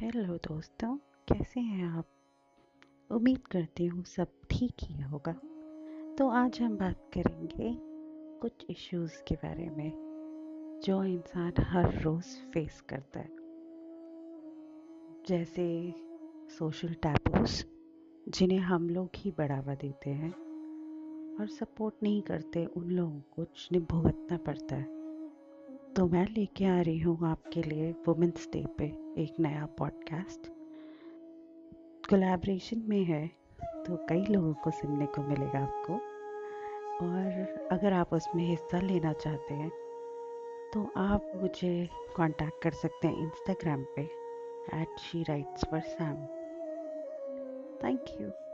Hello दोस्तों, कैसे हैं आप? उम्मीद करती हूँ सब ठीक ही होगा। तो आज हम बात करेंगे कुछ इश्यूज़ के बारे में, जो इंसान हर रोज़ फेस करता है। जैसे सोशल टैबूस जिन्हें हम लोग ही बढ़ावा देते हैं और सपोर्ट नहीं करते, उन लोगों को जिन्हें भुगतना पड़ता है। तो मैं लेके आ रही हूँ आपके लिए वुमेंस डे पे एक नया पॉडकास्ट कोलैबोरेशन में है तो कई लोगों को सुनने को मिलेगा आपको। और अगर आप उसमें हिस्सा लेना चाहते हैं तो आप मुझे कांटेक्ट कर सकते हैं इंस्टाग्राम पे at she writes for Sam thank you